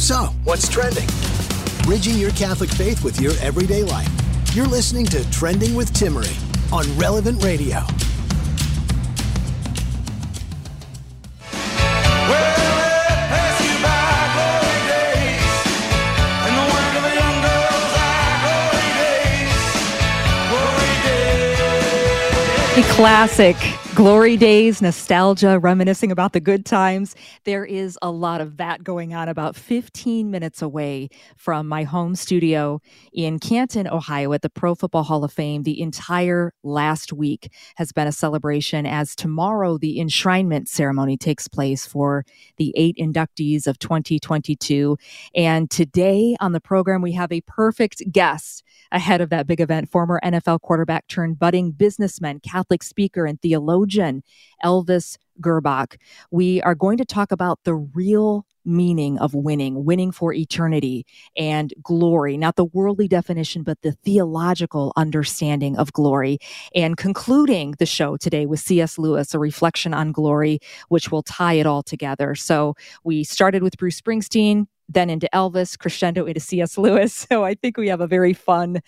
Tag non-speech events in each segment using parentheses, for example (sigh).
So, what's trending? Bridging your Catholic faith with your everyday life. You're listening to Trending with Timmerie on Relevant Radio. A classic glory days, nostalgia, reminiscing about the good times. There is a lot of that going on about 15 minutes away from my home studio in Canton, Ohio, at the Pro Football Hall of Fame. The entire last week has been a celebration as tomorrow the enshrinement ceremony takes place for the eight inductees of 2022. And today on the program, we have a perfect guest ahead of that big event. Former NFL quarterback turned budding businessman, Catholic speaker, and theologian Elvis Grbac. We are going to talk about the real meaning of winning, winning for eternity and glory, not the worldly definition, but the theological understanding of glory. And concluding the show today with C.S. Lewis, a reflection on glory, which will tie it all together. So we started with Bruce Springsteen, then into Elvis, crescendo into C.S. Lewis. (laughs) So I think we have a very fun,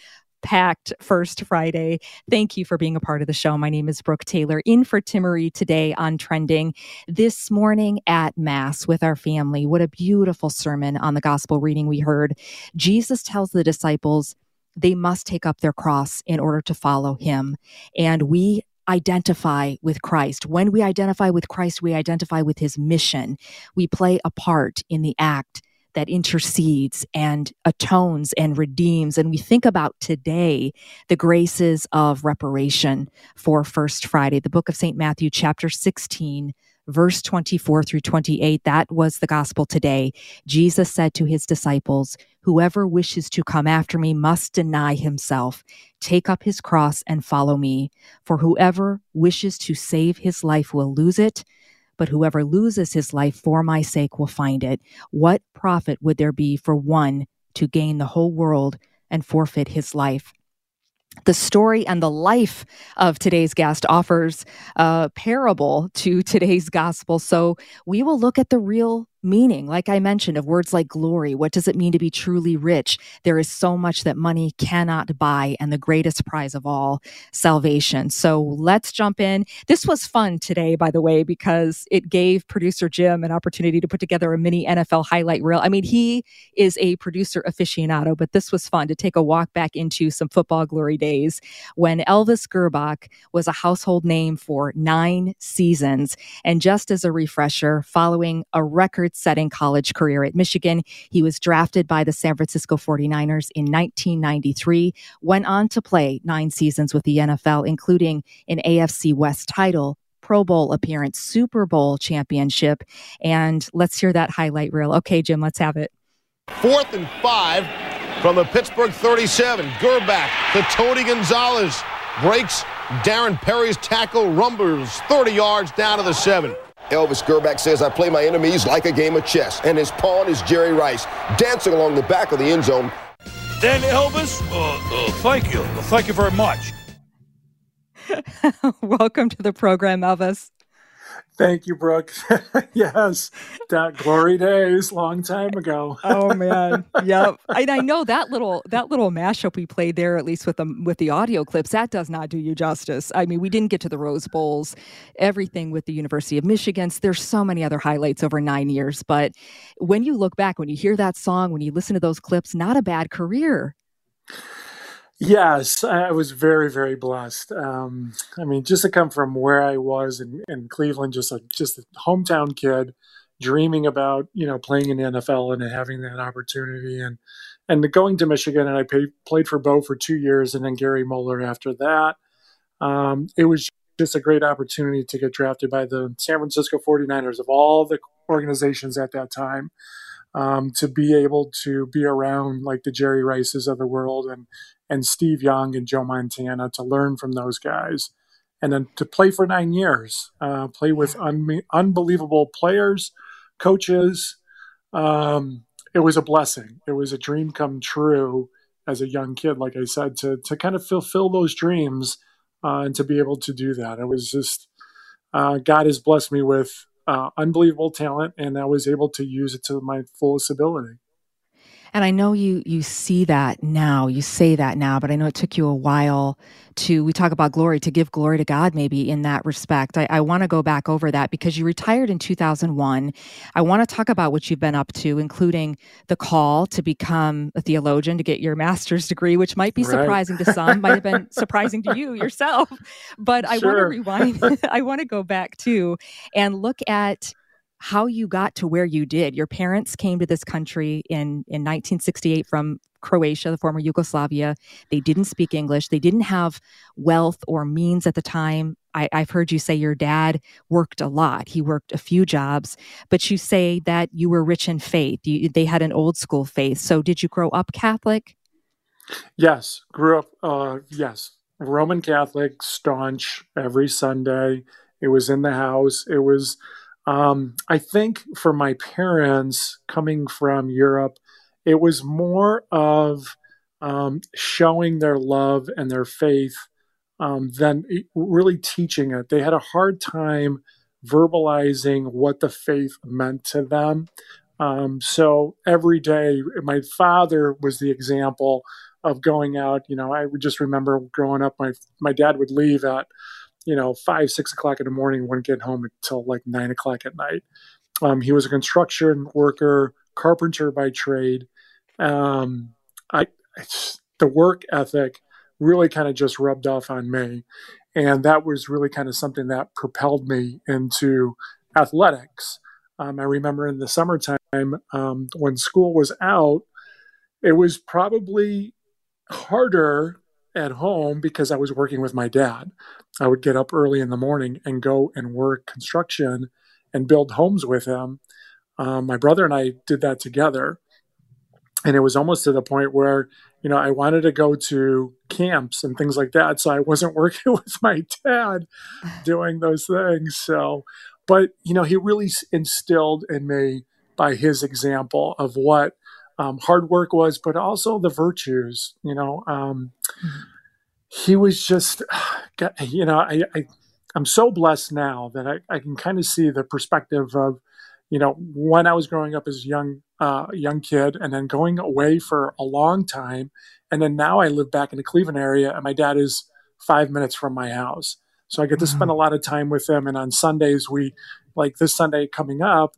packed first Friday. Thank you for being a part of the show. My name is Brooke Taylor, in for Timmerie today on Trending. This morning at Mass with our family, what a beautiful sermon on the gospel reading we heard. Jesus tells the disciples they must take up their cross in order to follow him. And we identify with Christ. When we identify with Christ, we identify with his mission. We play a part in the act that intercedes and atones and redeems. And we think about today the graces of reparation for First Friday, the book of St. Matthew, chapter 16, verse 24 through 28. That was the gospel today. Jesus said to his disciples, Whoever wishes to come after me must deny himself, take up his cross, and follow me. For whoever wishes to save his life will lose it but whoever loses his life for my sake will find it. What profit would there be for one to gain the whole world and forfeit his life? The story and the life of today's guest offers a parable to today's gospel. So we will look at the real meaning, like I mentioned, of words like glory. What does it mean to be truly rich? There is so much that money cannot buy, and the greatest prize of all, salvation. So let's jump in. This was fun today, by the way, because it gave producer Jim an opportunity to put together a mini NFL highlight reel. I mean, he is a producer aficionado, but this was fun to take a walk back into some football glory days when Elvis Grbac was a household name for nine seasons. And just as a refresher, following a record record setting college career at Michigan. He was drafted by the San Francisco 49ers in 1993, went on to play nine seasons with the NFL, including an AFC West title. Pro Bowl appearance, Super Bowl championship. And let's hear that highlight reel. Okay, Jim, let's have it. Fourth and five from the Pittsburgh 37. Grbac to Tony Gonzalez. Breaks Darren Perry's tackle, rumbles 30 yards down to the seven. Elvis Grbac says, I play my enemies like a game of chess, and his pawn is Jerry Rice, dancing along the back of the end zone. Then Elvis, uh, uh, thank you. Thank you very much. (laughs) Welcome to the program, Elvis. Thank you, Brooke. (laughs) yes, that glory days, long time ago. oh man, (laughs) yep. And I know that little that little mashup we played there, at least with the with the audio clips, that does not do you justice. I mean, we didn't get to the Rose Bowls, everything with the University of Michigan. There's so many other highlights over nine years, but when you look back, when you hear that song, when you listen to those clips, not a bad career. Yes, I was very, very blessed. Um, I mean, just to come from where I was in, in Cleveland, just a just a hometown kid, dreaming about you know playing in the NFL and having that opportunity and and going to Michigan and I pay, played for Bo for two years and then Gary Moeller after that. Um, it was just a great opportunity to get drafted by the San Francisco 49ers of all the organizations at that time um, to be able to be around like the Jerry Rices of the world and and Steve Young and Joe Montana to learn from those guys, and then to play for nine years, uh, play with un- unbelievable players, coaches. Um, it was a blessing. It was a dream come true as a young kid, like I said, to to kind of fulfill those dreams uh, and to be able to do that. It was just uh, God has blessed me with uh, unbelievable talent, and I was able to use it to my fullest ability. And I know you you see that now, you say that now, but I know it took you a while to we talk about glory to give glory to God maybe in that respect. I, I want to go back over that because you retired in 2001. I want to talk about what you've been up to, including the call to become a theologian to get your master's degree, which might be surprising right. to some, might have been surprising to you (laughs) yourself. But I want to rewind. (laughs) I want to go back too and look at how you got to where you did. Your parents came to this country in, in 1968 from Croatia, the former Yugoslavia. They didn't speak English. They didn't have wealth or means at the time. I, have heard you say your dad worked a lot. He worked a few jobs, but you say that you were rich in faith. You, they had an old school faith. So did you grow up Catholic? Yes, grew up, uh, yes, Roman Catholic, staunch every Sunday. It was in the house. It was um, I think for my parents coming from Europe, it was more of um, showing their love and their faith um, than really teaching it. They had a hard time verbalizing what the faith meant to them. Um, so every day, my father was the example of going out. You know, I just remember growing up, my my dad would leave at you know, five, six o'clock in the morning, wouldn't get home until like nine o'clock at night. Um, he was a construction worker, carpenter by trade. Um, I, the work ethic really kind of just rubbed off on me. And that was really kind of something that propelled me into athletics. Um, I remember in the summertime um, when school was out, it was probably harder at home because I was working with my dad. I would get up early in the morning and go and work construction and build homes with him. Um, my brother and I did that together. And it was almost to the point where, you know, I wanted to go to camps and things like that. So I wasn't (laughs) working with my dad doing those things. So, but, you know, he really instilled in me by his example of what um, hard work was, but also the virtues. You know, um, mm-hmm. he was just, (sighs) you know, I, I I'm so blessed now that I, I can kind of see the perspective of, you know, when I was growing up as a young uh, young kid, and then going away for a long time, and then now I live back in the Cleveland area, and my dad is five minutes from my house, so I get to spend a lot of time with him. And on Sundays, we like this Sunday coming up,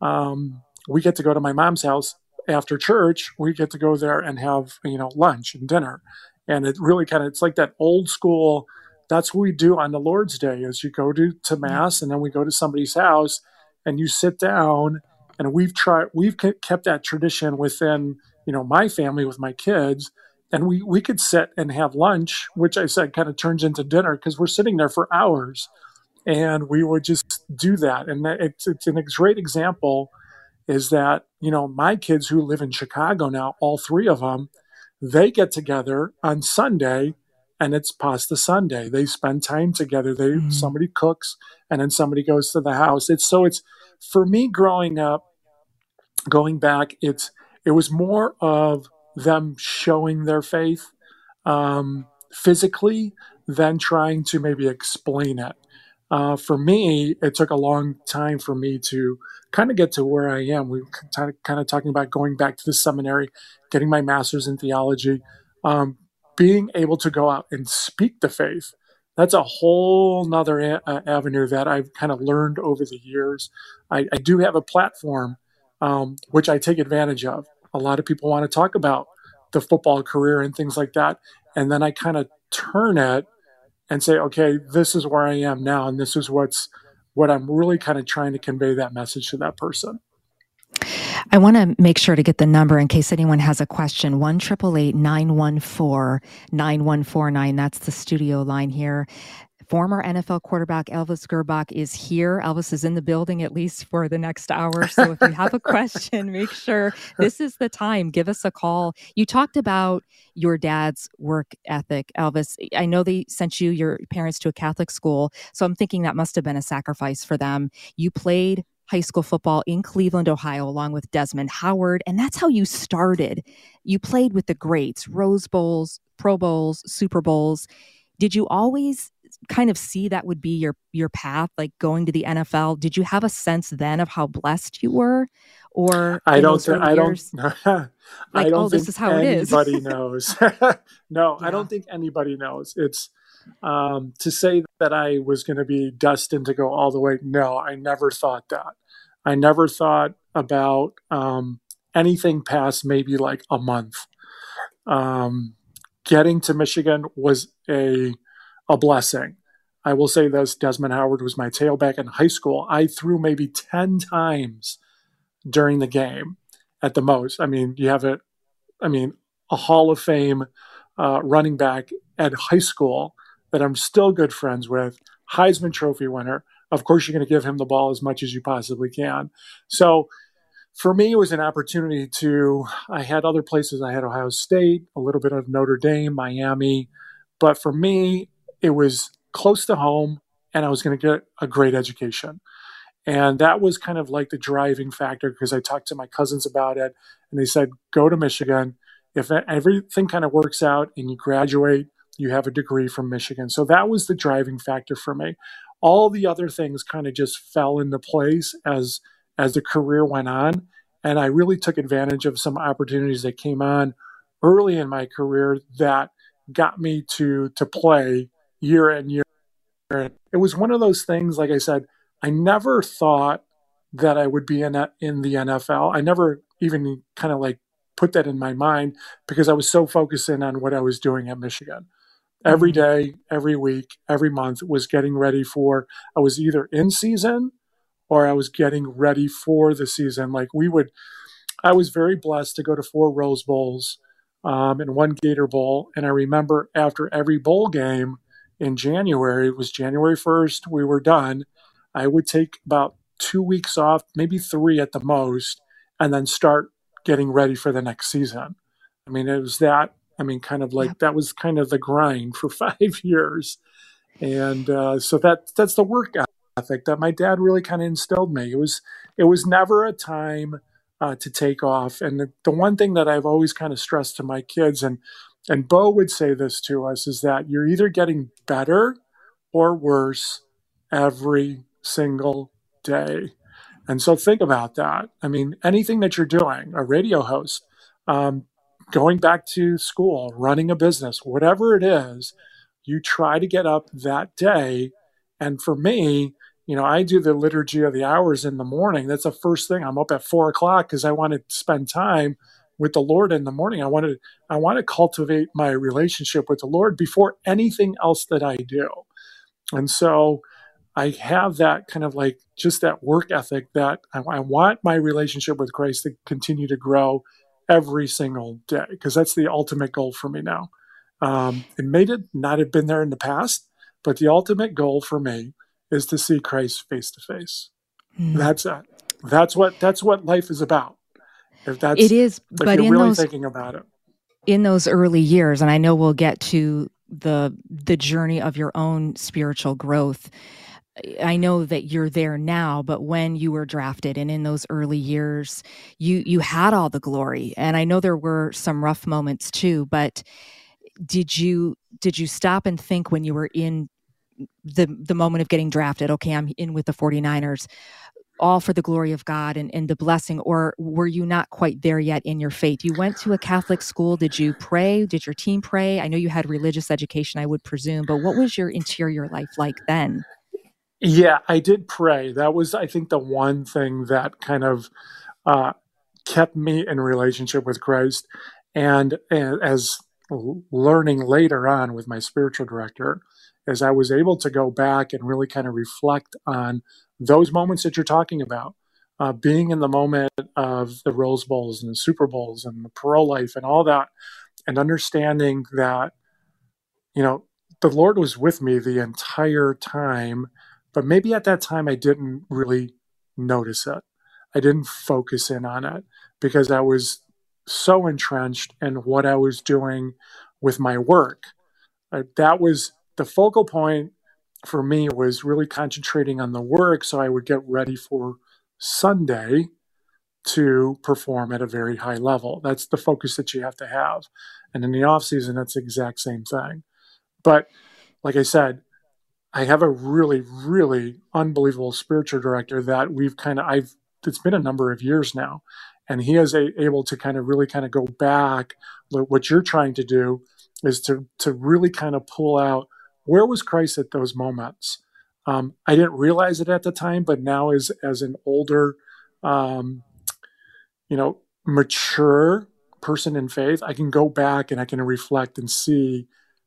um, we get to go to my mom's house after church, we get to go there and have, you know, lunch and dinner. And it really kind of, it's like that old school, that's what we do on the Lord's Day is you go to, to mass and then we go to somebody's house and you sit down and we've tried, we've kept that tradition within, you know, my family with my kids. And we, we could sit and have lunch, which I said kind of turns into dinner because we're sitting there for hours and we would just do that. And it's, it's a great example is that you know my kids who live in Chicago now, all three of them, they get together on Sunday, and it's pasta Sunday. They spend time together. They mm-hmm. somebody cooks, and then somebody goes to the house. It's so it's for me growing up, going back. It's it was more of them showing their faith um, physically than trying to maybe explain it. Uh, for me, it took a long time for me to kind of get to where I am. We kind of, kind of talking about going back to the seminary, getting my master's in theology, um, being able to go out and speak the faith. That's a whole nother a- avenue that I've kind of learned over the years. I, I do have a platform um, which I take advantage of. A lot of people want to talk about the football career and things like that, and then I kind of turn it and say, okay, this is where I am now, and this is what's what I'm really kind of trying to convey that message to that person. I want to make sure to get the number in case anyone has a question. 1 914 9149. That's the studio line here. Former NFL quarterback Elvis Grbac is here. Elvis is in the building at least for the next hour. So if you have a (laughs) question, make sure this is the time. Give us a call. You talked about your dad's work ethic, Elvis. I know they sent you, your parents, to a Catholic school. So I'm thinking that must have been a sacrifice for them. You played high school football in Cleveland, Ohio, along with Desmond Howard. And that's how you started. You played with the greats, Rose Bowls, Pro Bowls, Super Bowls. Did you always kind of see that would be your your path like going to the NFL did you have a sense then of how blessed you were or I don't th- I don't (laughs) like, I don't oh, this is how anybody it is. (laughs) knows. (laughs) No yeah. I don't think anybody knows. It's um, to say that I was going to be destined to go all the way no I never thought that. I never thought about um, anything past maybe like a month. Um, getting to Michigan was a a blessing. I will say this Desmond Howard was my tailback in high school. I threw maybe 10 times during the game at the most. I mean, you have it, I mean, a Hall of Fame uh, running back at high school that I'm still good friends with, Heisman Trophy winner. Of course, you're going to give him the ball as much as you possibly can. So, for me, it was an opportunity to. I had other places. I had Ohio State, a little bit of Notre Dame, Miami. But for me, it was close to home and I was going to get a great education. And that was kind of like the driving factor because I talked to my cousins about it and they said, go to Michigan. If everything kind of works out and you graduate, you have a degree from Michigan. So that was the driving factor for me. All the other things kind of just fell into place as as the career went on. And I really took advantage of some opportunities that came on early in my career that got me to to play year in year. It was one of those things. Like I said, I never thought that I would be in in the NFL. I never even kind of like put that in my mind because I was so focused in on what I was doing at Michigan. Every mm-hmm. every week, every month was getting ready for. I was either in season or I was getting ready for the season. Like we would, I was very blessed to go to four Rose Bowls um, and one Gator Bowl. And I remember after every bowl game, in January. It was January 1st. We were done. I would take about two weeks off, maybe three at the most, and then start getting ready for the next season. I mean, it was that. I mean, kind of like that was kind of the grind for (laughs) five years, and uh, so that that's the work ethic that my dad really kind of instilled me. It was it was never a time uh, to take off, and the, the one thing that I've always kind of stressed to my kids, and and Bo would say this to us is that you're either getting better or worse every single day. And so think about that. I mean, anything that you're doing, a radio host, um, going back to school, running a business, whatever it is, you try to get up that day. And for me, you know, I do the liturgy of the hours in the morning. That's the first thing. I'm up at four o'clock because I want to spend time with the Lord in the morning. I want to I want to cultivate my relationship with the Lord before anything else that I do. And so I have that kind of like just that work ethic that I, I want my relationship with Christ to continue to grow every single day because that's the ultimate goal for me now. Um, it may not have been there in the past, but the ultimate goal for me is to see Christ face to face. That's it. That's what that's what life is about. If that's it is, but you're really those, thinking about it in those early years, and I know we'll get to the the journey of your own spiritual growth. I know that you're there now, but when you were drafted and in those early years, you you had all the glory. And I know there were some rough moments too, but did you did you stop and think when you were in the the moment of getting drafted, okay, I'm in with the 49ers all for the glory of God and, and the blessing, or were you not quite there yet in your faith? You went to a Catholic school. Did you pray? Did your team pray? I know you had religious education, I would presume, but what was your interior life like then? Yeah, I did pray. That was, I think, the one thing that kind of uh, kept me in relationship with Christ. And, and as learning later on with my spiritual director, is I was able to go back and really kind of reflect on those moments that you're talking about. Uh, being in the moment of the Rose Bowls and the Super Bowls and the pro life and all that, and understanding that, you know, the Lord was with me the entire time, but maybe at that time I didn't really notice it. I didn't focus in on it because I was so entrenched in what I was doing with my work. Uh, that was the focal point for me was really concentrating on the work so I would get ready for Sunday to perform at a very high level. That's the focus that you have to have. And in the off season, that's the exact same thing. But like I said, I have a really, really unbelievable spiritual director that we've kind of I've it's been a number of years now, and he is a, able to kind of really kind of go back. What you're trying to do is to to really kind of pull out where was Christ at those moments. Um, I didn't realize it at the time, but now as as an older, um, you know, mature person in faith, I can go back and I can reflect and see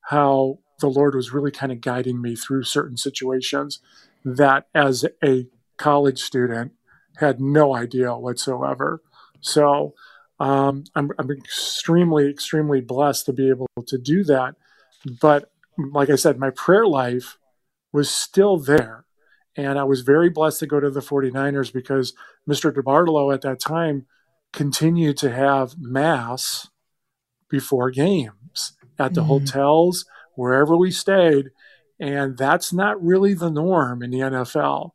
how the Lord was really kind of guiding me through certain situations that as a college student had no idea whatsoever. So um, I'm, I'm extremely, extremely blessed to be able to do that. But like I said, my prayer life was still there. And I was very blessed to go to the 49ers because Mr. DeBartolo at that time continued to have mass before games at the mm-hmm. hotels, wherever we stayed. And that's not really the norm in the NFL.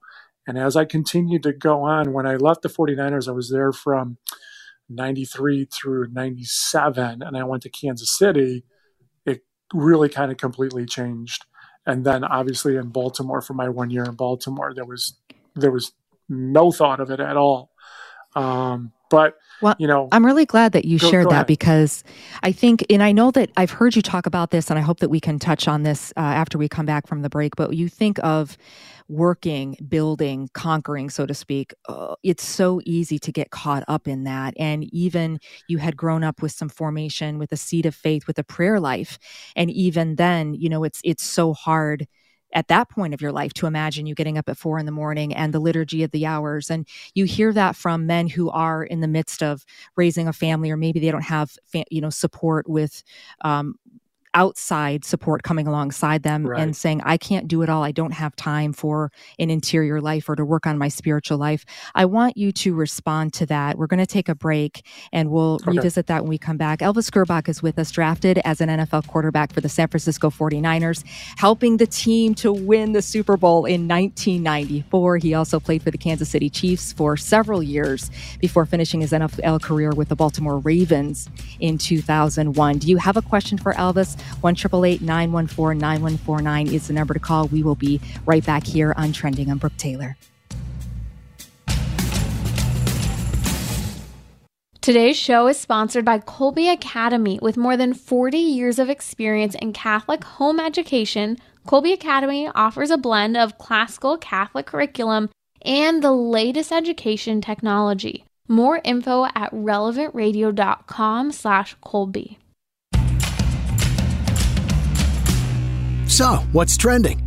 And as I continued to go on, when I left the 49ers, I was there from 93 through 97, and I went to Kansas City. Really kind of completely changed. And then obviously in Baltimore for my one year in Baltimore, there was there was no thought of it at all. Um, but well, you know, I'm really glad that you go, shared go that because I think, and I know that I've heard you talk about this, and I hope that we can touch on this uh, after we come back from the break. But you think of working, building, conquering, so to speak, uh, it's so easy to get caught up in that. And even you had grown up with some formation, with a seed of faith, with a prayer life, and even then, you know, it's it's so hard at that point of your life to imagine you getting up at four in the morning and the liturgy of the hours. And you hear that from men who are in the midst of raising a family, or maybe they don't have, you know, support with um, outside support coming alongside them right. and saying, I can't do it all. I don't have time for an interior life or to work on my spiritual life. I want you to respond to that. We're going to take a break and we'll okay. revisit that when we come back. Elvis Grbac is with us, drafted as an NFL quarterback for the San Francisco 49ers, helping the team to win the Super Bowl in 1994. He also played for the Kansas City Chiefs for several years before finishing his NFL career with the Baltimore Ravens in 2001. Do you have a question for Elvis? 1 914 9149 is the number to call. We will be right back here on Trending. I'm Brooke Taylor. Today's show is sponsored by Kolbe Academy. With more than 40 years of experience in Catholic home education, Kolbe Academy offers a blend of classical Catholic curriculum and the latest education technology. More info at relevantradio.com slash Kolbe. So, what's trending?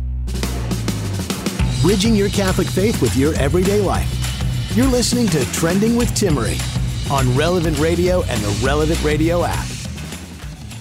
Bridging your Catholic faith with your everyday life. You're listening to Trending with Timmerie on Relevant Radio and the Relevant Radio app.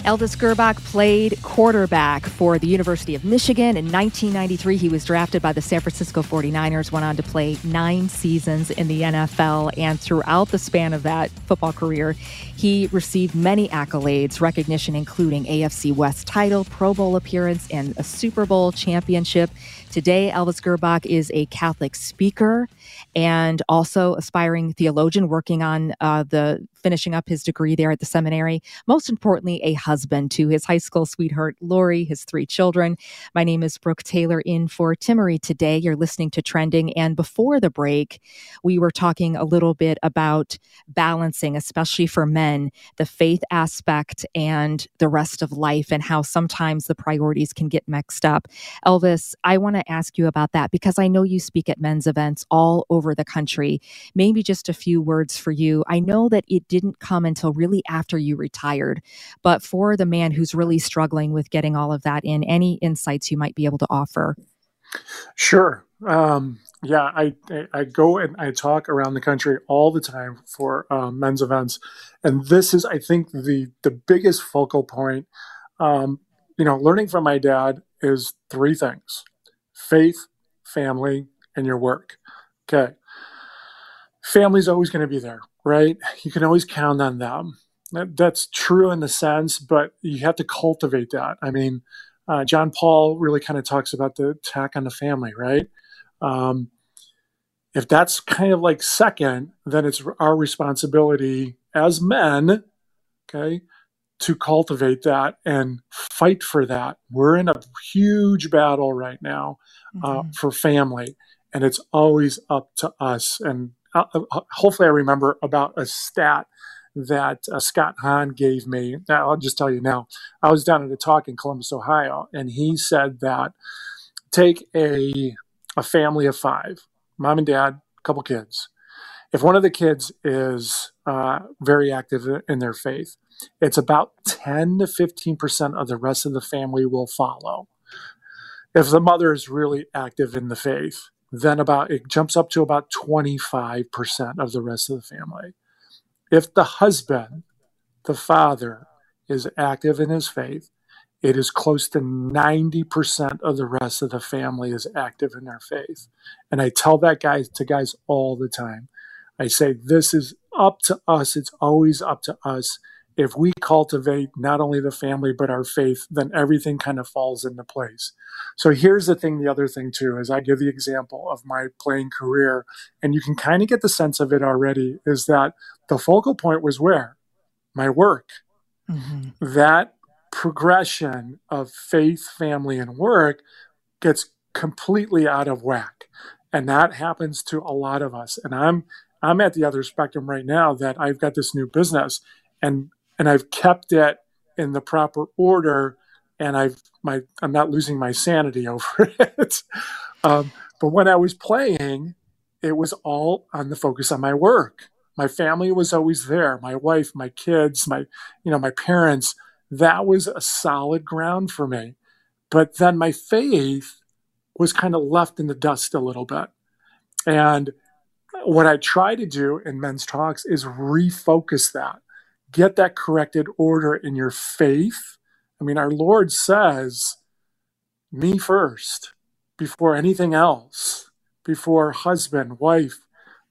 Elvis Grbac played quarterback for the University of Michigan. In 1993, he was drafted by the San Francisco 49ers, went on to play nine seasons in the NFL. And throughout the span of that football career, he received many accolades, recognition including AFC West title, Pro Bowl appearance, and a Super Bowl championship. Today, Elvis Grbac is a Catholic speaker and also aspiring theologian working on uh, the finishing up his degree there at the seminary. Most importantly, a husband to his high school sweetheart, Lori, his three children. My name is Brooke Taylor in for Timmerie today. You're listening to Trending. And before the break, we were talking a little bit about balancing, especially for men, the faith aspect and the rest of life and how sometimes the priorities can get mixed up. Elvis, I want to ask you about that because I know you speak at men's events all over the country. Maybe just a few words for you. I know that it didn't come until really after you retired, but for the man who's really struggling with getting all of that in, any insights you might be able to offer? Sure. Um, yeah, I I go and I talk around the country all the time for um, men's events, and this is I think the the biggest focal point. Um, you know, learning from my dad is three things: faith, family, and your work. Okay, family's always going to be there, right? You can always count on them. That, that's true in the sense, but you have to cultivate that. I mean, uh, John Paul really kind of talks about the attack on the family, right? Um, if that's kind of like second, then it's our responsibility as men, okay, to cultivate that and fight for that. We're in a huge battle right now uh, mm-hmm. for family, and it's always up to us. And uh, hopefully, I remember about a stat that uh, Scott Hahn gave me. I'll just tell you now. I was down at a talk in Columbus, Ohio, and he said that take a a family of five, mom and dad, a couple kids. If one of the kids is uh, very active in their faith, it's about 10 to 15% of the rest of the family will follow. If the mother is really active in the faith, then about it jumps up to about 25% of the rest of the family. If the husband, the father, is active in his faith, it is close to 90% of the rest of the family is active in their faith. And I tell that guy to guys all the time. I say, this is up to us. It's always up to us. If we cultivate not only the family, but our faith, then everything kind of falls into place. So here's the thing the other thing, too, is I give the example of my playing career, and you can kind of get the sense of it already is that the focal point was where? My work. Mm-hmm. That progression of faith, family, and work gets completely out of whack. And that happens to a lot of us. And I'm I'm at the other spectrum right now that I've got this new business and and I've kept it in the proper order and I've my I'm not losing my sanity (laughs) over it. Um, but when I was playing, it was all on the focus on my work. My family was always there. My wife, my kids, my you know my parents that was a solid ground for me. But then my faith was kind of left in the dust a little bit. And what I try to do in men's talks is refocus that, get that corrected order in your faith. I mean, our Lord says, me first before anything else, before husband, wife,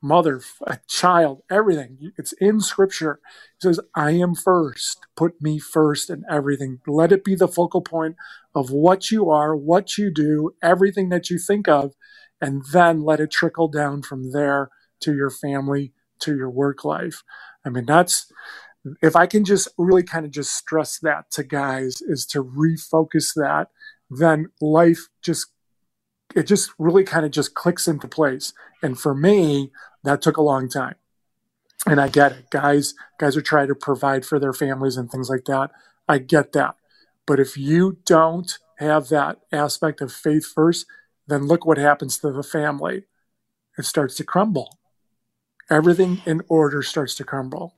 mother, a child, everything. It's in scripture. It says, I am first. Put me first in everything. Let it be the focal point of what you are, what you do, everything that you think of, and then let it trickle down from there to your family, to your work life. I mean, that's, if I can just really kind of just stress that to guys, is to refocus that, then life just it just really kind of just clicks into place. And for me, that took a long time. And I get it. Guys, guys are trying to provide for their families and things like that. I get that. But if you don't have that aspect of faith first, then look what happens to the family. It starts to crumble. Everything in order starts to crumble.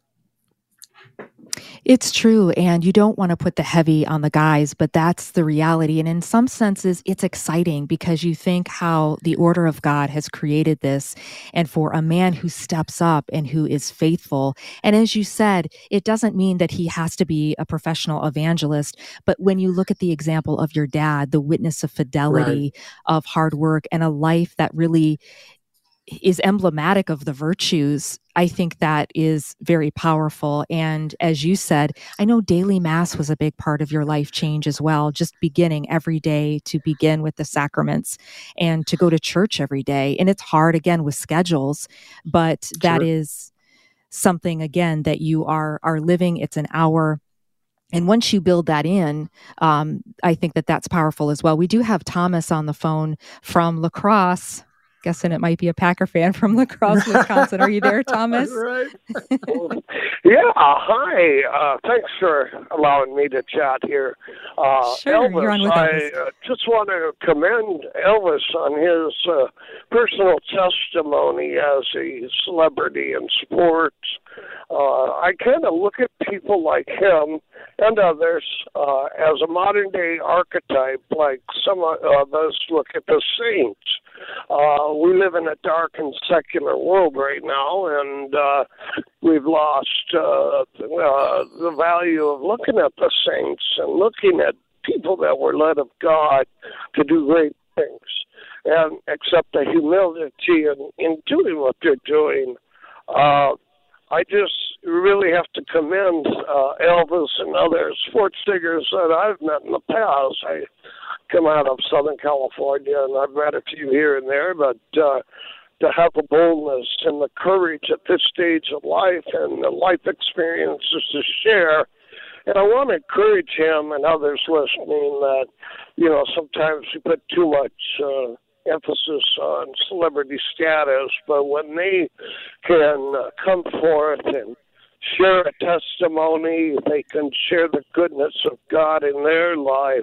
It's true. And you don't want to put the heavy on the guys, but that's the reality. And in some senses, it's exciting because you think how the order of God has created this. And for a man who steps up and who is faithful, and as you said, it doesn't mean that he has to be a professional evangelist. But when you look at the example of your dad, the witness of fidelity, right. of hard work, and a life that really is emblematic of the virtues, I think that is very powerful. And as you said, I know daily mass was a big part of your life change as well, just beginning every day to begin with the sacraments and to go to church every day. And it's hard again with schedules, but that sure. is something again that you are are living. It's an hour and once you build that in, um, I think that that's powerful as well. We do have Thomas on the phone from La Crosse. Guessing it might be a Packer fan from Lacrosse, Wisconsin. Are you there, (laughs) Thomas? right. (laughs) yeah. Hi. Uh, thanks for allowing me to chat here. Uh, Sure, Elvis, you're on with I uh, just want to commend Elvis on his uh, personal testimony as a celebrity in sports. Uh, I kind of look at people like him and others uh, as a modern day archetype, like some of us look at the saints. Uh, we live in a dark and secular world right now, and uh, we've lost uh, uh, the value of looking at the saints and looking at people that were led of God to do great things, and accept the humility in, in doing what they're doing. Uh, I just really have to commend uh, Elvis and others, sports figures that I've met in the past. I come out of Southern California, and I've met a few here and there, but uh, to have the boldness and the courage at this stage of life and the life experiences to share. And I want to encourage him and others listening that, you know, sometimes we put too much uh, emphasis on celebrity status, but when they can uh, come forth and share a testimony, they can share the goodness of God in their life,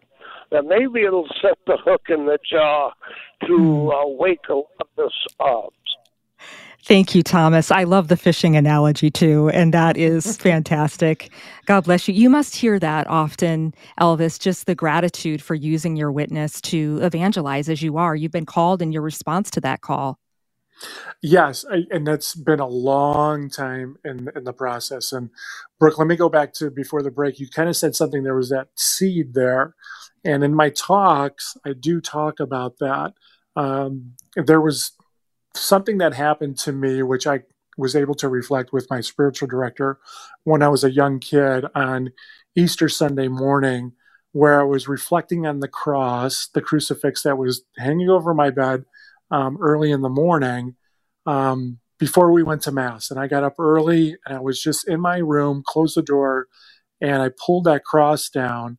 then maybe it'll set the hook in the jaw to uh, wake a lot of this up. Thank you, Thomas. I love the fishing analogy too, and that is (laughs) fantastic. God bless you. You must hear that often, Elvis, just the gratitude for using your witness to evangelize as you are. You've been called in your response to that call. Yes, I, and that's been a long time in in the process. And Brooke, let me go back to before the break. You kind of said something. There was that seed there, and in my talks, I do talk about that. Um, there was something that happened to me, which I was able to reflect with my spiritual director when I was a young kid on Easter Sunday morning, where I was reflecting on the cross, the crucifix that was hanging over my bed um, early in the morning um, before we went to mass. And I got up early and I was just in my room, closed the door, and I pulled that cross down.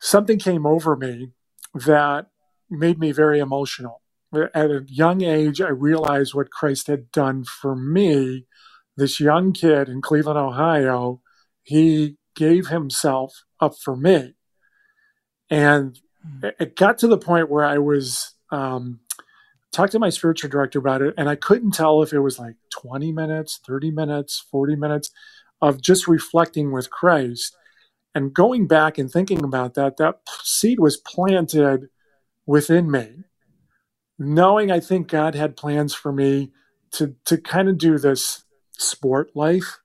Something came over me that made me very emotional. At a young age, I realized what Christ had done for me. This young kid in Cleveland, Ohio, he gave himself up for me. And it got to the point where I was um, talked to my spiritual director about it, and I couldn't tell if it was like 20 minutes, 30 minutes, 40 minutes of just reflecting with Christ. And going back and thinking about that, that seed was planted within me. Knowing I think God had plans for me to, to kind of do this sport life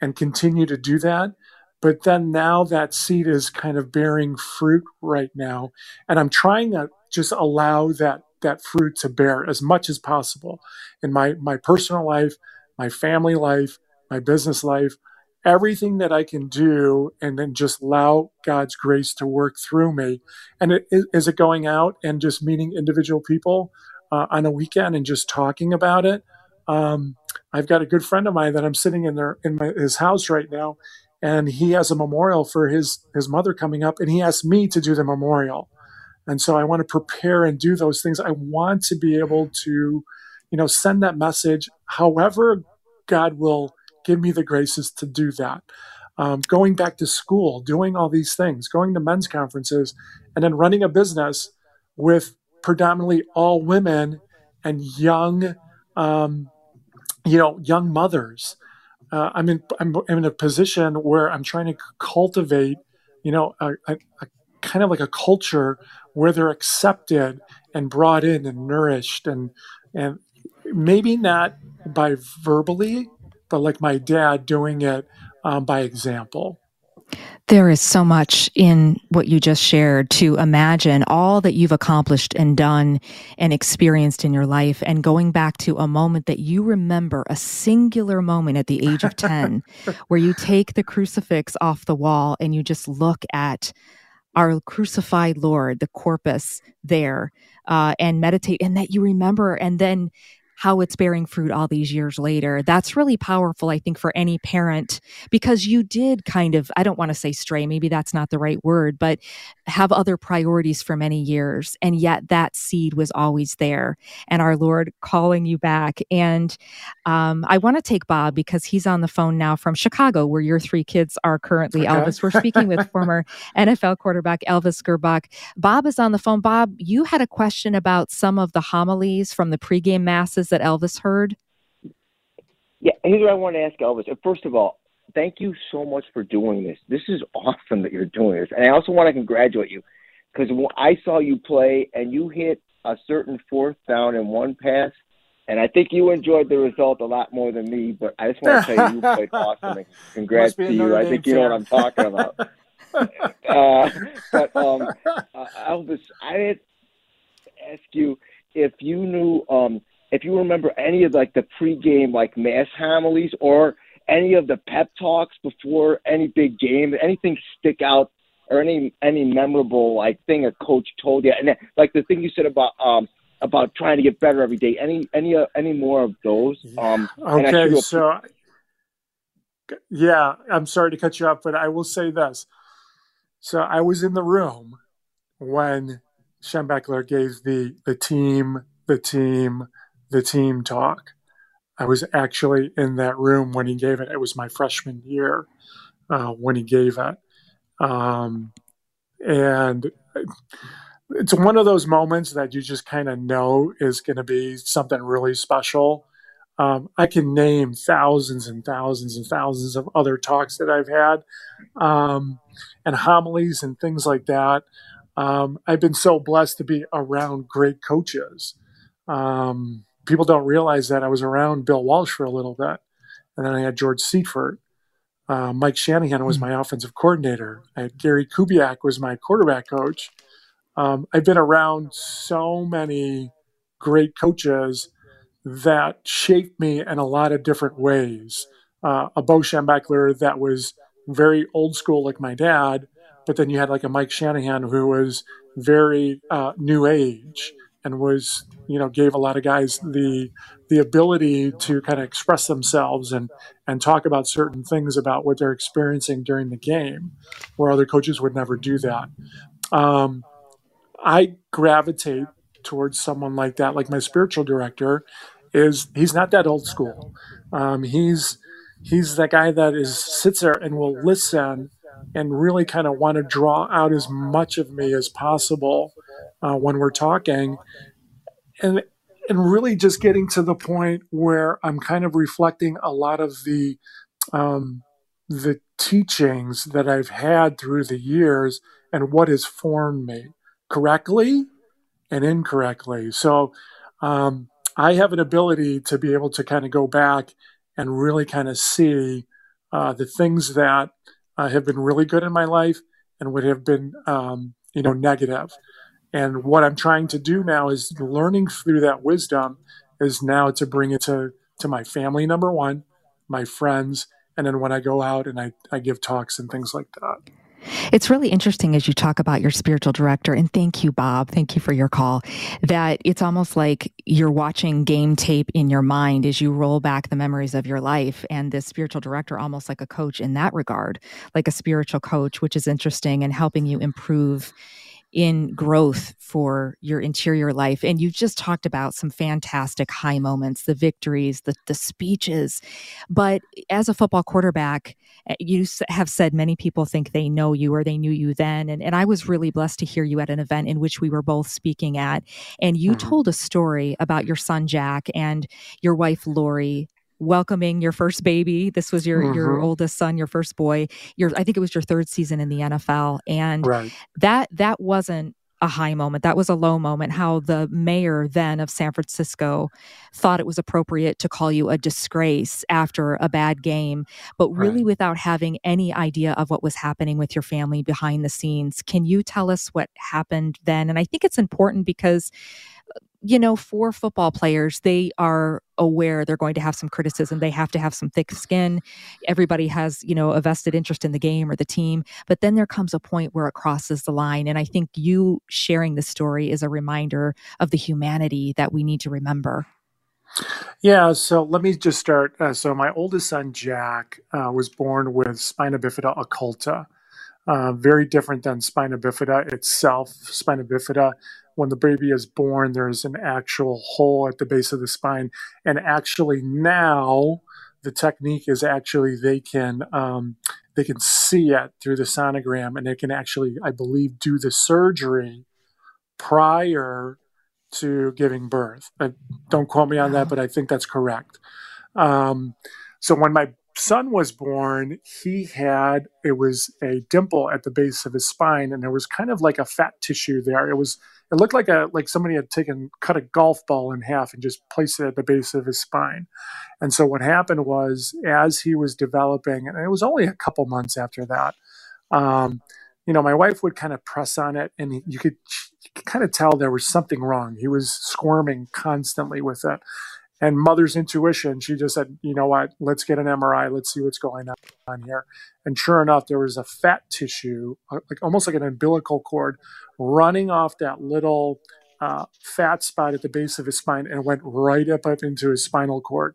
and continue to do that. But then now that seed is kind of bearing fruit right now. And I'm trying to just allow that that fruit to bear as much as possible in my my personal life, my family life, my business life, everything that I can do, and then just allow God's grace to work through me. And it, is it going out and just meeting individual people uh, on a weekend and just talking about it? Um, I've got a good friend of mine that I'm sitting in there in my, his house right now, and he has a memorial for his his mother coming up, and he asked me to do the memorial. And so I want to prepare and do those things. I want to be able to, you know, send that message however God will give me the graces to do that. Um, going back to school, doing all these things, going to men's conferences, and then running a business with predominantly all women and young, um, you know, young mothers. Uh, I'm in I'm in a position where I'm trying to cultivate, you know, a, a, a kind of like a culture where they're accepted and brought in and nourished and and maybe not by verbally but like my dad doing it um, by example. There is so much in what you just shared to imagine all that you've accomplished and done and experienced in your life, and going back to a moment that you remember, a singular moment at the age of 10, (laughs) where you take the crucifix off the wall and you just look at our crucified Lord, the corpus there, uh, and meditate, and that you remember, and then how it's bearing fruit all these years later. That's really powerful, I think, for any parent because you did kind of, I don't want to say stray, maybe that's not the right word, but have other priorities for many years. And yet that seed was always there and our Lord calling you back. And um, I want to take Bob because he's on the phone now from Chicago, where your three kids are currently. Okay. Elvis, we're speaking with (laughs) former NFL quarterback Elvis Grbac. Bob is on the phone. Bob, you had a question about some of the homilies from the pregame masses that Elvis heard. Yeah, here's what I want to ask Elvis. First of all, thank you so much for doing this. This is awesome that you're doing this. And I also want to congratulate you because I saw you play and you hit a certain fourth down in one pass. And I think you enjoyed the result a lot more than me, but I just want to tell you, you played (laughs) awesome. And congrats to you. I think you know what I'm talking about. (laughs) uh, but um, uh, Elvis, I did ask you if you knew, um, if you remember any of like the pregame like mass homilies or any of the pep talks before any big game, anything stick out or any any memorable like thing a coach told you, and then, like the thing you said about um about trying to get better every day. Any any uh, any more of those? Um, okay, so yeah, I'm sorry to cut you off, but I will say this. So I was in the room when Schembechler gave the the team the team the team talk. I was actually in that room when he gave it. It was my freshman year uh, when he gave it. Um, and it's one of those moments that you just kind of know is going to be something really special. Um, I can name thousands and thousands and thousands of other talks that I've had um, and homilies and things like that. Um, I've been so blessed to be around great coaches. Um, people don't realize that I was around Bill Walsh for a little bit, and then I had George Seifert. Uh, Mike Shanahan was hmm. my offensive coordinator. I had Gary Kubiak was my quarterback coach. Um, I've been around so many great coaches that shaped me in a lot of different ways. Uh, a Bo Schembechler that was very old school, like my dad, but then you had like a Mike Shanahan who was very uh, new age and was you know gave a lot of guys the the ability to kind of express themselves and and talk about certain things about what they're experiencing during the game where other coaches would never do that. Um, i gravitate towards someone like that. Like my spiritual director is he's not that old school. Um, he's he's that guy that is sits there and will listen and really kind of want to draw out as much of me as possible uh, when we're talking, and and really just getting to the point where I'm kind of reflecting a lot of the um, the teachings that I've had through the years and what has formed me correctly and incorrectly. So um, I have an ability to be able to kind of go back and really kind of see uh, the things that uh, have been really good in my life and would have been um, you know negative. And what i'm trying to do now is learning through that wisdom is now to bring it to to my family number one my friends and then when i go out and i, I give talks and things like that it's really interesting as you talk about your spiritual director, and thank you, Bob. Thank you for your call. That it's almost like you're watching game tape in your mind as you roll back the memories of your life. And this spiritual director, almost like a coach in that regard, like a spiritual coach, which is interesting and helping you improve in growth for your interior life. And you've just talked about some fantastic high moments, the victories, the, the speeches. But as a football quarterback, eh, you have said many people think they know you or they knew you then. And, and I was really blessed to hear you at an event in which we were both speaking at. And you mm-hmm. told a story about your son, Jack, and your wife, Lori, welcoming your first baby. This was your mm-hmm. your oldest son, your first boy. Your I think it was your third season in the NFL, and right. that that wasn't a high moment. That was a low moment. How the mayor then of San Francisco thought it was appropriate to call you a disgrace after a bad game, but really right. without having any idea of what was happening with your family behind the scenes. Can you tell us what happened then? And I think it's important because you know, for football players, they are aware they're going to have some criticism. They have to have some thick skin. Everybody has, you know, a vested interest in the game or the team. But then there comes a point where it crosses the line. And I think you sharing the story is a reminder of the humanity that we need to remember. Yeah, so let me just start. Uh, so my oldest son Jack uh, was born with spina bifida occulta, uh, very different than spina bifida itself. Spina bifida, when the baby is born, there's an actual hole at the base of the spine, and actually now the technique is actually they can um, they can see it through the sonogram, and they can actually, I believe, do the surgery prior to giving birth. I, don't quote me on that, but I think that's correct. Um, so when my son was born, he had it was a dimple at the base of his spine, and there was kind of like a fat tissue there. It was it looked like a like somebody had taken cut a golf ball in half and just placed it at the base of his spine. And so what happened was, as he was developing, and it was only a couple months after that. Um, you know, my wife would kind of press on it, and you could, you could kind of tell there was something wrong. He was squirming constantly with it. And mother's intuition, she just said, you know what, let's get an MRI, let's see what's going on here. And sure enough, there was a fat tissue, uh, like almost like an umbilical cord, running off that little uh, fat spot at the base of his spine and went right up, up into his spinal cord.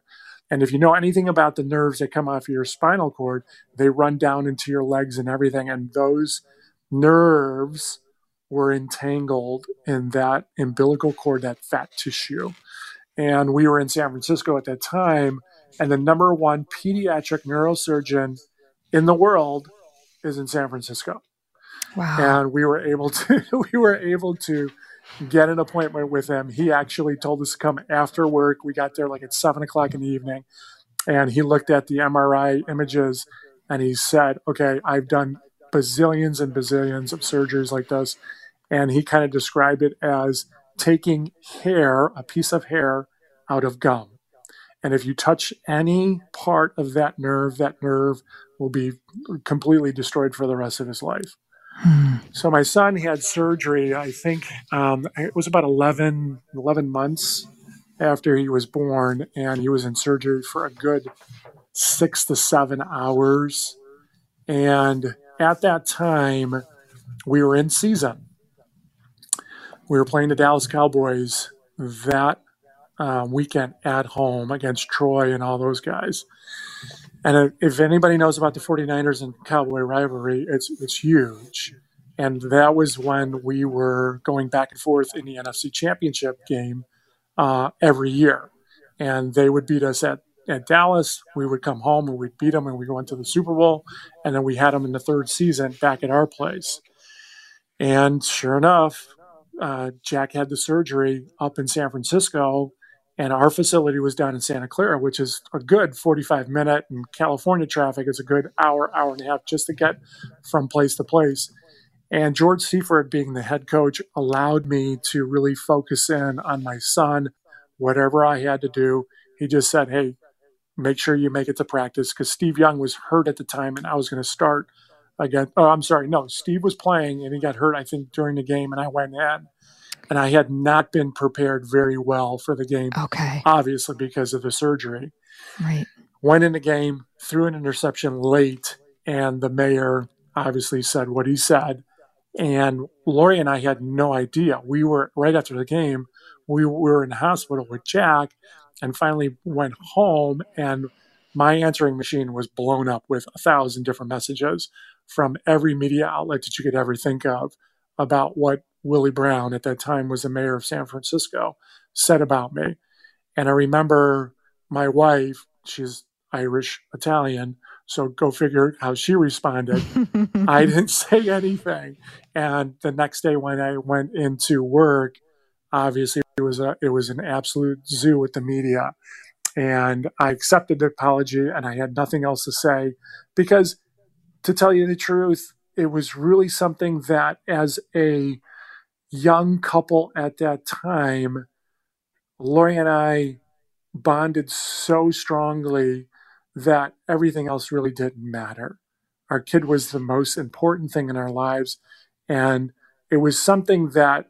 And if you know anything about the nerves that come off your spinal cord, they run down into your legs and everything. And those nerves were entangled in that umbilical cord, that fat tissue. And we were in San Francisco at that time, and the number one pediatric neurosurgeon in the world is in San Francisco. Wow. And we were able to (laughs) we were able to get an appointment with him. He actually told us to come after work. We got there like at seven o'clock in the evening, and he looked at the MRI images and he said, "Okay, I've done bazillions and bazillions of surgeries like this. And he kind of described it as taking hair, a piece of hair, out of gum. And if you touch any part of that nerve, that nerve will be completely destroyed for the rest of his life. Hmm. So my son had surgery, I think um, it was about 11, 11 months after he was born, and he was in surgery for a good six to seven hours. And at that time, we were in season. We were playing the Dallas Cowboys that uh, weekend at home against Troy and all those guys. And if anybody knows about the 49ers and Cowboy rivalry, it's it's huge. And that was when we were going back and forth in the NFC Championship game uh, every year. And they would beat us at at Dallas, we would come home and we'd beat them and we go into the Super Bowl. And then we had them in the third season back at our place. And sure enough, uh, Jack had the surgery up in San Francisco, and our facility was down in Santa Clara, which is a good 45 minute, and California traffic is a good hour, hour and a half just to get from place to place. And George Seifert, being the head coach, allowed me to really focus in on my son, whatever I had to do. He just said, Hey, make sure you make it to practice because Steve Young was hurt at the time and I was going to start again. Oh, I'm sorry. No, Steve was playing and he got hurt, I think, during the game and I went in. And I had not been prepared very well for the game. Okay. Obviously, because of the surgery. Right. Went in the game, threw an interception late, and the mayor obviously said what he said. And Lori and I had no idea. We were right after the game, we were in the hospital with Jack and finally went home and my answering machine was blown up with a thousand different messages from every media outlet that you could ever think of about what Willie Brown, at that time was the mayor of San Francisco, said about me. And I remember my wife, she's Irish Italian, so go figure how she responded. (laughs) I didn't say anything. And the next day when I went into work, obviously it was a it was an absolute zoo with the media and i accepted the apology and i had nothing else to say because to tell you the truth it was really something that as a young couple at that time lori and i bonded so strongly that everything else really didn't matter our kid was the most important thing in our lives and it was something that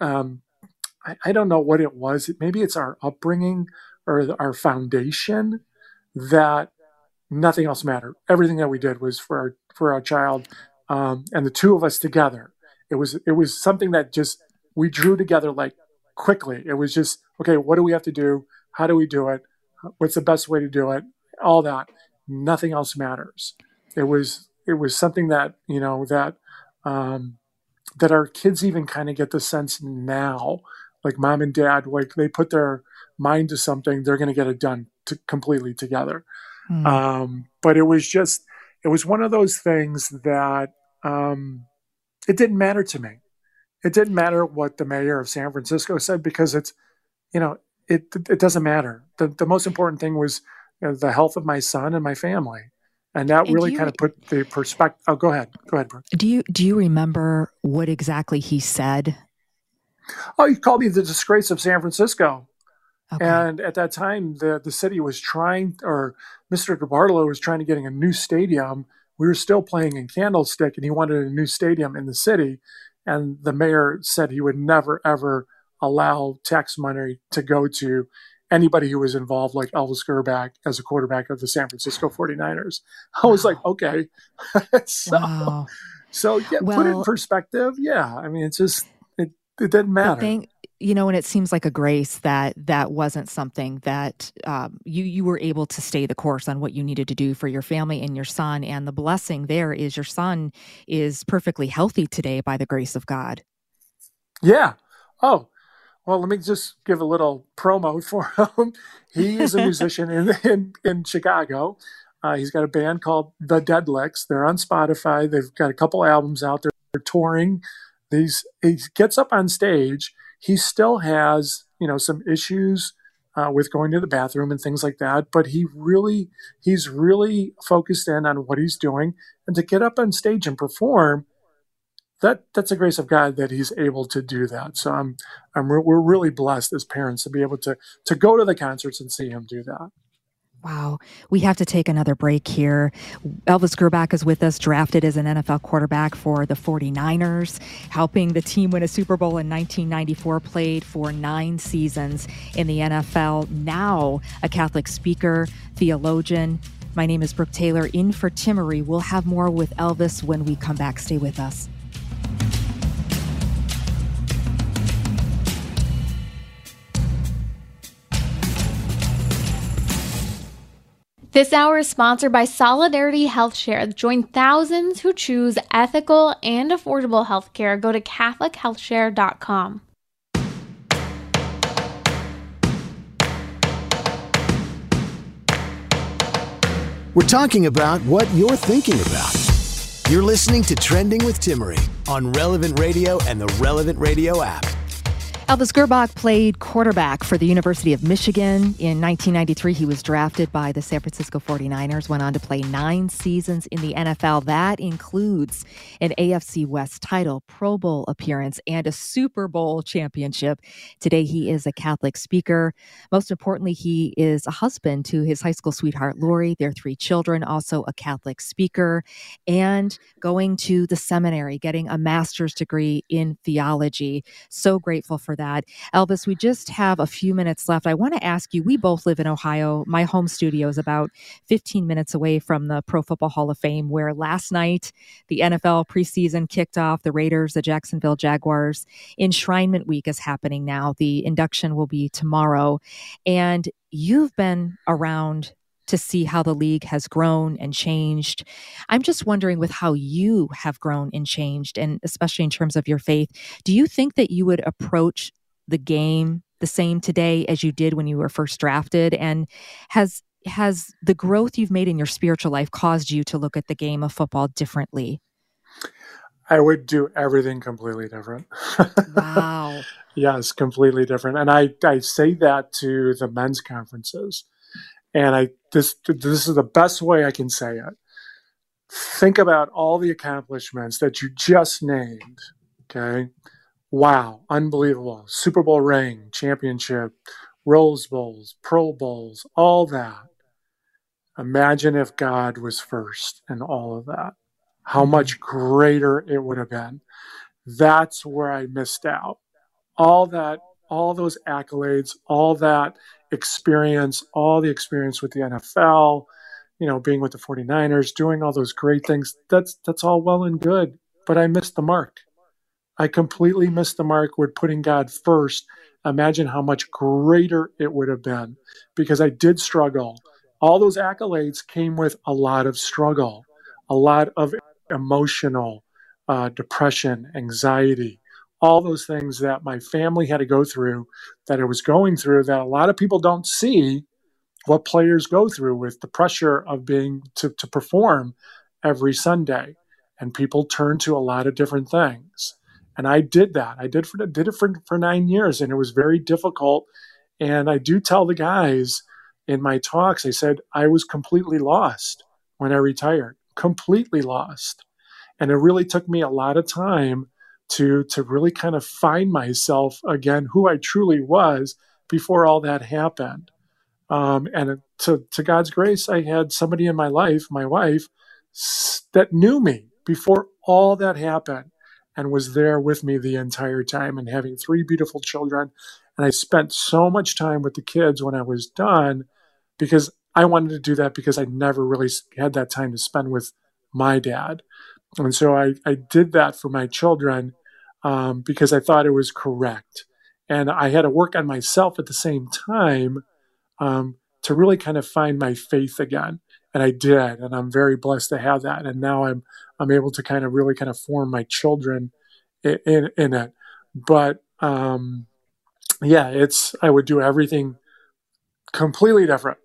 um, I, I don't know what it was. Maybe it's our upbringing or our foundation that nothing else mattered. Everything that we did was for our for our child, um, and the two of us together. It was it was something that just we drew together like quickly. It was just okay. What do we have to do? How do we do it? What's the best way to do it? All that. Nothing else matters. It was it was something that you know that um, that our kids even kind of get the sense now, like mom and dad, like they put their mind to something, they're going to get it done to, completely together. Mm. Um, but it was just, it was one of those things that um, it didn't matter to me. It didn't matter what the mayor of San Francisco said because it's, you know, it it doesn't matter. The the most important thing was you know, the health of my son and my family, and that and really you, kind of put the perspective. Oh, go ahead, go ahead, Brooke. Do you do you remember what exactly he said? Oh, he called me the disgrace of San Francisco. Okay. And at that time, the the city was trying, or Mr. DeBartolo was trying to getting a new stadium. We were still playing in Candlestick, and he wanted a new stadium in the city. And the mayor said he would never ever allow tax money to go to anybody who was involved, like Elvis Grbac as a quarterback of the San Francisco 49ers. (laughs) I was like, okay. (laughs) so, wow. so yeah, well, put it in perspective. Yeah. I mean, it's just, it, it didn't matter. You know, and it seems like a grace that that wasn't something that um, you you were able to stay the course on what you needed to do for your family and your son. And the blessing there is your son is perfectly healthy today by the grace of God. Yeah. Oh, well, let me just give a little promo (laughs) for him. he is a musician in, in, in Chicago. Uh, he's got a band called The Deadlicks. They're on Spotify. They've got a couple albums out there. They're touring. These he gets up on stage. He still has you know some issues uh, with going to the bathroom and things like that. But he really he's really focused in on what he's doing, and to get up on stage and perform that that's a grace of God that He's able to do that. So I'm, I'm we're really blessed as parents to be able to to go to the concerts and see Him do that. Wow. We have to take another break here. Elvis Grbac is with us, drafted as an NFL quarterback for the 49ers, helping the team win a Super Bowl in 1994, played for nine seasons in the NFL. Now a Catholic speaker, theologian. My name is Brooke Taylor, in for Timmerie. We'll have more with Elvis when we come back. Stay with us. This hour is sponsored by Solidarity Health Share. Join thousands who choose ethical and affordable healthcare. Go to CatholicHealthShare.com. We're talking about what you're thinking about. You're listening to Trending with Timmerie on Relevant Radio and the Relevant Radio app. Elvis Grbac played quarterback for the University of Michigan. In 1993, he was drafted by the San Francisco 49ers, went on to play nine seasons in the NFL. That includes an AFC West title, Pro Bowl appearance, and a Super Bowl championship. Today, he is a Catholic speaker. Most importantly, he is a husband to his high school sweetheart, Lori, their three children, also a Catholic speaker, and going to the seminary, getting a master's degree in theology. So grateful for for that. Elvis, we just have a few minutes left. I want to ask you we both live in Ohio. My home studio is about 15 minutes away from the Pro Football Hall of Fame, where last night the NFL preseason kicked off. The Raiders, the Jacksonville Jaguars. Enshrinement week is happening now. The induction will be tomorrow. And you've been around to see how the league has grown and changed. I'm just wondering with how you have grown and changed, and especially in terms of your faith, do you think that you would approach the game the same today as you did when you were first drafted? And has has the growth you've made in your spiritual life caused you to look at the game of football differently? I would do everything completely different. (laughs) Wow. yes, completely different. And I, I say that to the men's conferences and I this this is the best way I can say it. Think about all the accomplishments that you just named. Okay, wow, unbelievable! Super Bowl ring, championship, Rose Bowls, Pro Bowls, all that. Imagine if God was first in all of that. How mm-hmm. much greater it would have been. That's where I missed out. All that, all those accolades, all that experience, all the experience with the NFL, you know, being with the 49ers, doing all those great things. That's that's all well and good, but I missed the mark. I completely missed the mark with putting God first imagine how much greater it would have been because I did struggle. All those accolades came with a lot of struggle, a lot of emotional uh, depression, anxiety, all those things that my family had to go through, that I was going through, that a lot of people don't see what players go through with the pressure of being to, to perform every Sunday. And people turn to a lot of different things. And I did that. I did for did it for, for nine years, and it was very difficult. And I do tell the guys in my talks, I said I was completely lost when I retired, completely lost. And it really took me a lot of time to to really kind of find myself again, who I truly was before all that happened. Um, and to, to God's grace, I had somebody in my life, my wife, that knew me before all that happened and was there with me the entire time and having three beautiful children. And I spent so much time with the kids when I was done because I wanted to do that because I never really had that time to spend with my dad. And so I, I did that for my children um, because I thought it was correct. And I had to work on myself at the same time um, to really kind of find my faith again. And I did, and I'm very blessed to have that. And now I'm I'm able to kind of really kind of form my children in in, in it. But um, yeah, it's I would do everything completely different.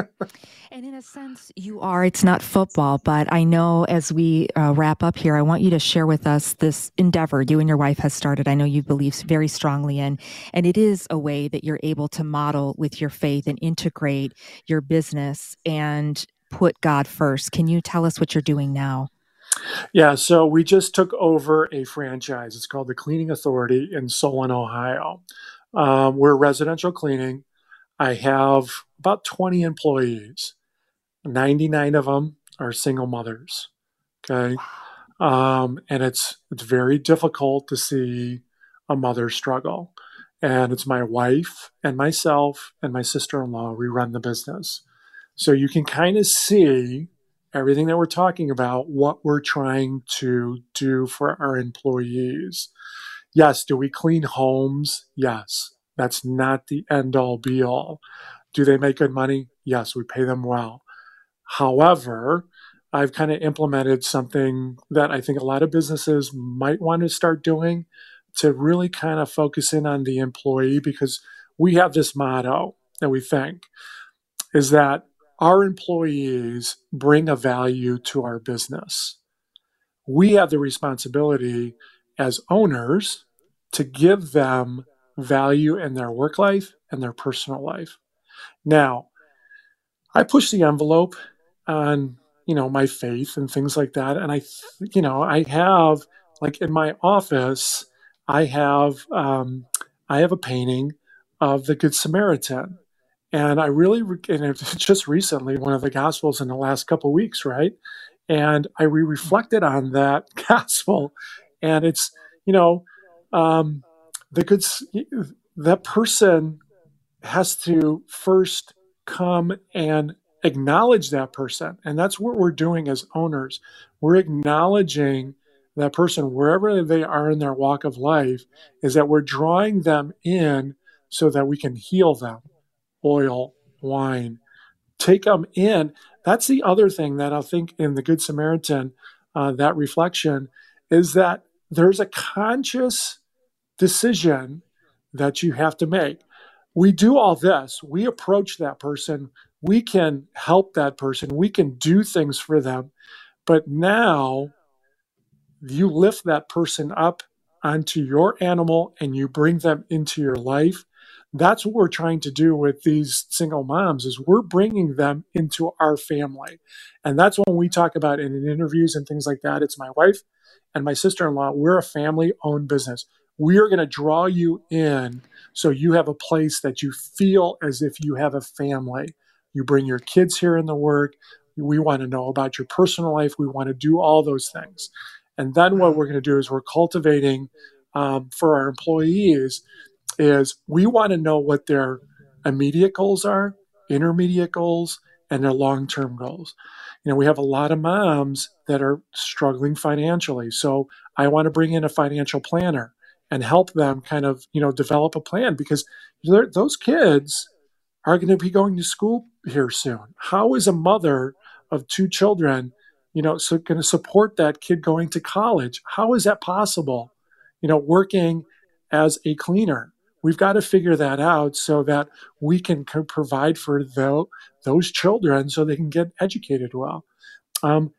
(laughs) and in a sense, you are. It's not football, but I know as we uh, wrap up here, I want you to share with us this endeavor you and your wife has started. I know you believe very strongly in, and it is a way that you're able to model with your faith and integrate your business and put God first. Can you tell us what you're doing now? Yeah, so we just took over a franchise. It's called the Cleaning Authority in Solon, Ohio. Um, we're residential cleaning. I have about 20 employees. 99 of them are single mothers. Okay. Um, and it's it's very difficult to see a mother struggle. And it's my wife and myself and my sister-in-law. We run the business. So you can kind of see everything that we're talking about, what we're trying to do for our employees. Yes, do we clean homes? Yes. That's not the end all be all. Do they make good money? Yes, we pay them well. However, I've kind of implemented something that I think a lot of businesses might want to start doing to really kind of focus in on the employee because we have this motto that we think is that our employees bring a value to our business. We have the responsibility as owners to give them value in their work life and their personal life. Now, I push the envelope on, you know, my faith and things like that. And I, you know, I have like in my office, I have, um, I have a painting of the Good Samaritan. And I really, and it's (laughs) just recently, one of the Gospels in the last couple weeks, right? And I re reflected on that (laughs) Gospel. And it's, you know, um, the good that person has to first come and acknowledge that person. And that's what we're doing as owners. We're acknowledging that person wherever they are in their walk of life is that we're drawing them in so that we can heal them. Oil wine take them in. That's the other thing that i think in the good samaritan uh, that reflection is that there's a conscious decision that you have to make. We do all this, we approach that person, we can help that person, we can do things for them. But now you lift that person up onto your animal and you bring them into your life. That's what we're trying to do with these single moms is we're bringing them into our family. And that's when we talk about in interviews and things like that. It's my wife and my sister-in-law. We're a family owned business we are going to draw you in so you have a place that you feel as if you have a family. You bring your kids here in the work. We want to know about your personal life. We want to do all those things. And then what we're going to do is we're cultivating um, for our employees is we want to know what their immediate goals are, intermediate goals, and their long-term goals. You know, we have a lot of moms that are struggling financially. So I want to bring in a financial planner and help them kind of you know develop a plan because those kids are going to be going to school here soon. How is a mother of two children, you know, so going to support that kid going to college? How is that possible? You know, working as a cleaner. We've got to figure that out so that we can provide for the, those children so they can get educated well. Um,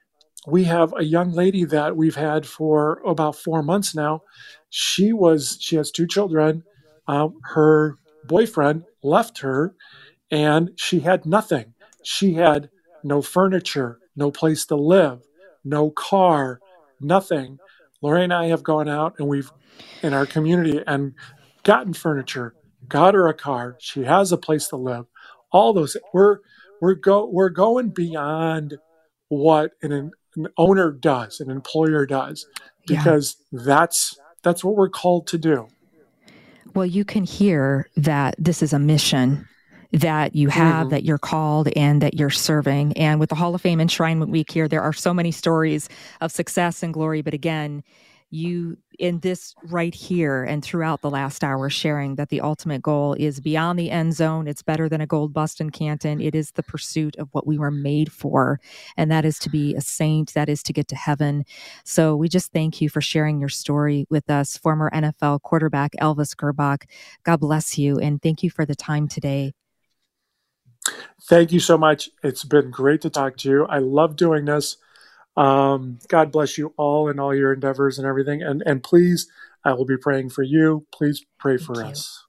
we have a young lady that we've had for about four months now. She was she has two children. Um, her boyfriend left her, and she had nothing. She had no furniture, no place to live, no car, nothing. Lori and I have gone out and we've in our community and gotten furniture, got her a car. She has a place to live. All those we're we're go we're going beyond what in an, an owner does, an employer does, because yeah. that's that's what we're called to do. Well, you can hear that this is a mission that you have, mm-hmm. that you're called, and that you're serving. And with the Hall of Fame Enshrinement Week here, there are so many stories of success and glory. But again, you in this right here and throughout the last hour sharing that the ultimate goal is beyond the end zone. It's better than a gold bust in canton. It is the pursuit of what we were made for and that is to be a saint that is to get to heaven. So we just thank you for sharing your story with us former nfl quarterback elvis Grbac. god bless you and thank you for the time today. Thank you so much. It's been great to talk to you. I love doing this um, God bless you all in all your endeavors and everything. And and please, I will be praying for you. Please pray Thank for you. us.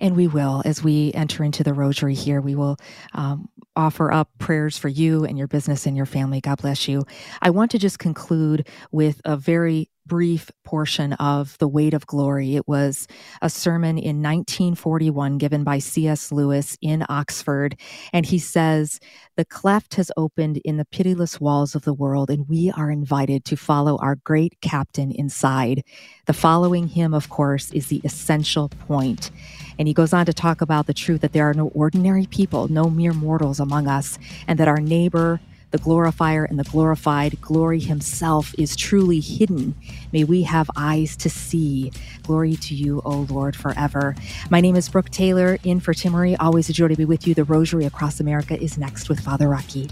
And we will, as we enter into the rosary here, we will um, offer up prayers for you and your business and your family. God bless you. I want to just conclude with a very brief portion of The Weight of Glory. It was a sermon in 1941 given by C.S. Lewis in Oxford. And he says, The cleft has opened in the pitiless walls of the world, and we are invited to follow our great captain inside. The following him, of course, is the essential point. And he goes on to talk about the truth that there are no ordinary people, no mere mortals among us, and that our neighbor, the glorifier and the glorified, glory himself is truly hidden. May we have eyes to see. Glory to you, O Lord, forever. My name is Brooke Taylor, in for Timmerie. Always a joy to be with you. The Rosary Across America is next with Father Rocky.